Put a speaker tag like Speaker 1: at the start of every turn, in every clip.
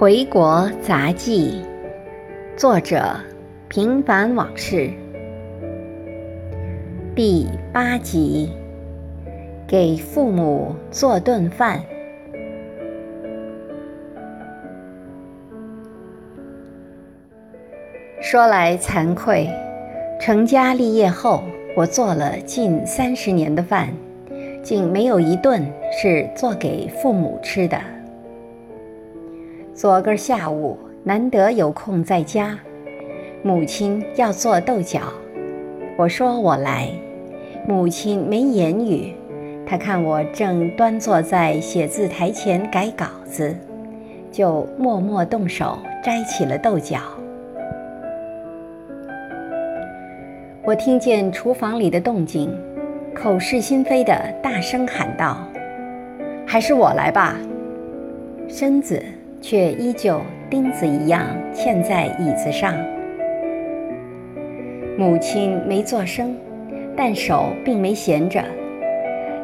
Speaker 1: 回国杂记，作者平凡往事，第八集，给父母做顿饭。说来惭愧，成家立业后，我做了近三十年的饭，竟没有一顿是做给父母吃的。昨个下午难得有空在家，母亲要做豆角，我说我来，母亲没言语，她看我正端坐在写字台前改稿子，就默默动手摘起了豆角。我听见厨房里的动静，口是心非的大声喊道：“还是我来吧。”身子。却依旧钉子一样嵌在椅子上。母亲没作声，但手并没闲着。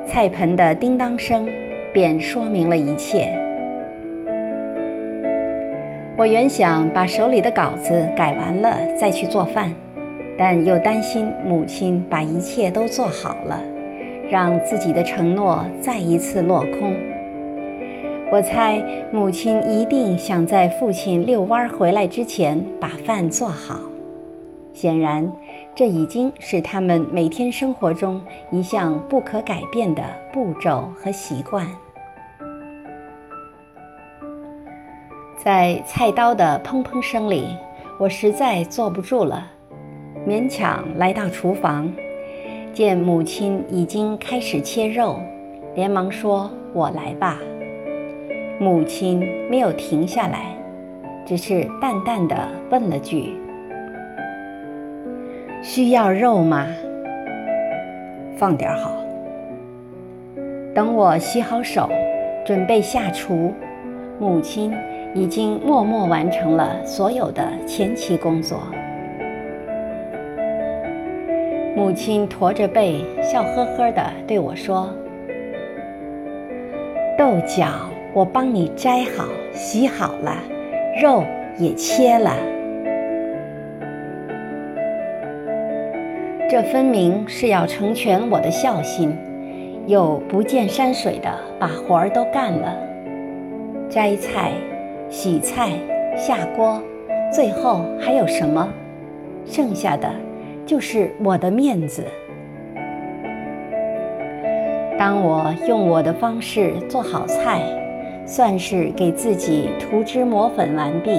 Speaker 1: 菜盆的叮当声便说明了一切。我原想把手里的稿子改完了再去做饭，但又担心母亲把一切都做好了，让自己的承诺再一次落空。我猜母亲一定想在父亲遛弯回来之前把饭做好。显然，这已经是他们每天生活中一项不可改变的步骤和习惯。在菜刀的砰砰声里，我实在坐不住了，勉强来到厨房，见母亲已经开始切肉，连忙说：“我来吧。”母亲没有停下来，只是淡淡的问了句：“需要肉吗？
Speaker 2: 放点好。”
Speaker 1: 等我洗好手，准备下厨，母亲已经默默完成了所有的前期工作。母亲驼着背，笑呵呵地对我说：“豆角。”我帮你摘好、洗好了，肉也切了。这分明是要成全我的孝心，又不见山水的把活儿都干了。摘菜、洗菜、下锅，最后还有什么？剩下的就是我的面子。当我用我的方式做好菜。算是给自己涂脂抹粉完毕，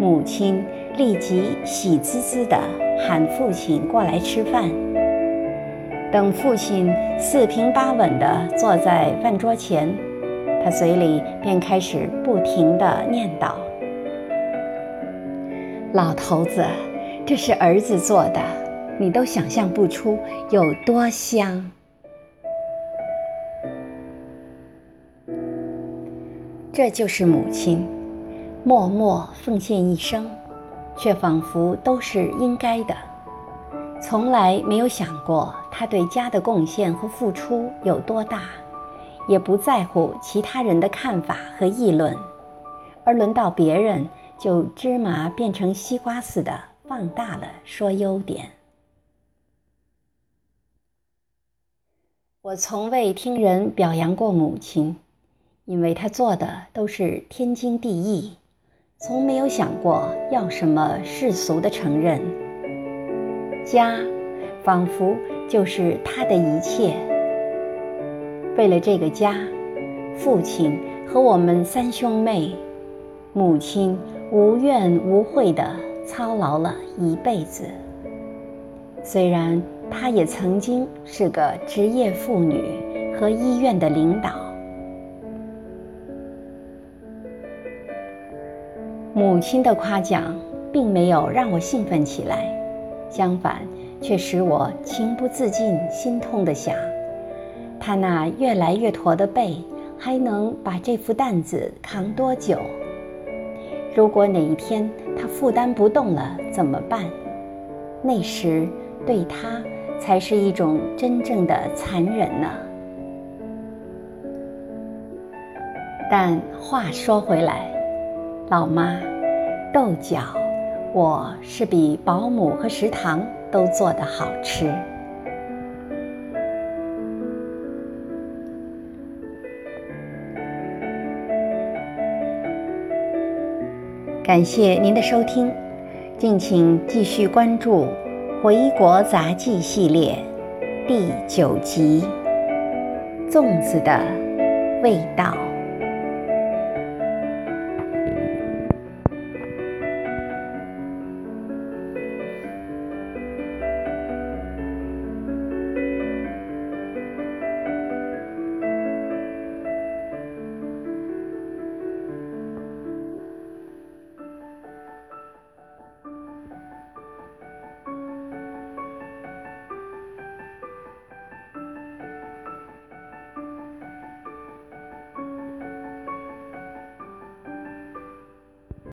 Speaker 1: 母亲立即喜滋滋地喊父亲过来吃饭。等父亲四平八稳地坐在饭桌前，他嘴里便开始不停地念叨：“老头子，这是儿子做的，你都想象不出有多香。”这就是母亲，默默奉献一生，却仿佛都是应该的。从来没有想过她对家的贡献和付出有多大，也不在乎其他人的看法和议论，而轮到别人，就芝麻变成西瓜似的放大了说优点。我从未听人表扬过母亲。因为他做的都是天经地义，从没有想过要什么世俗的承认。家，仿佛就是他的一切。为了这个家，父亲和我们三兄妹，母亲无怨无悔地操劳了一辈子。虽然她也曾经是个职业妇女和医院的领导。母亲的夸奖并没有让我兴奋起来，相反，却使我情不自禁、心痛地想：他那越来越驼的背还能把这副担子扛多久？如果哪一天他负担不动了怎么办？那时对他才是一种真正的残忍呢。但话说回来。老妈，豆角，我是比保姆和食堂都做的好吃。感谢您的收听，敬请继续关注《回国杂记》系列第九集《粽子的味道》。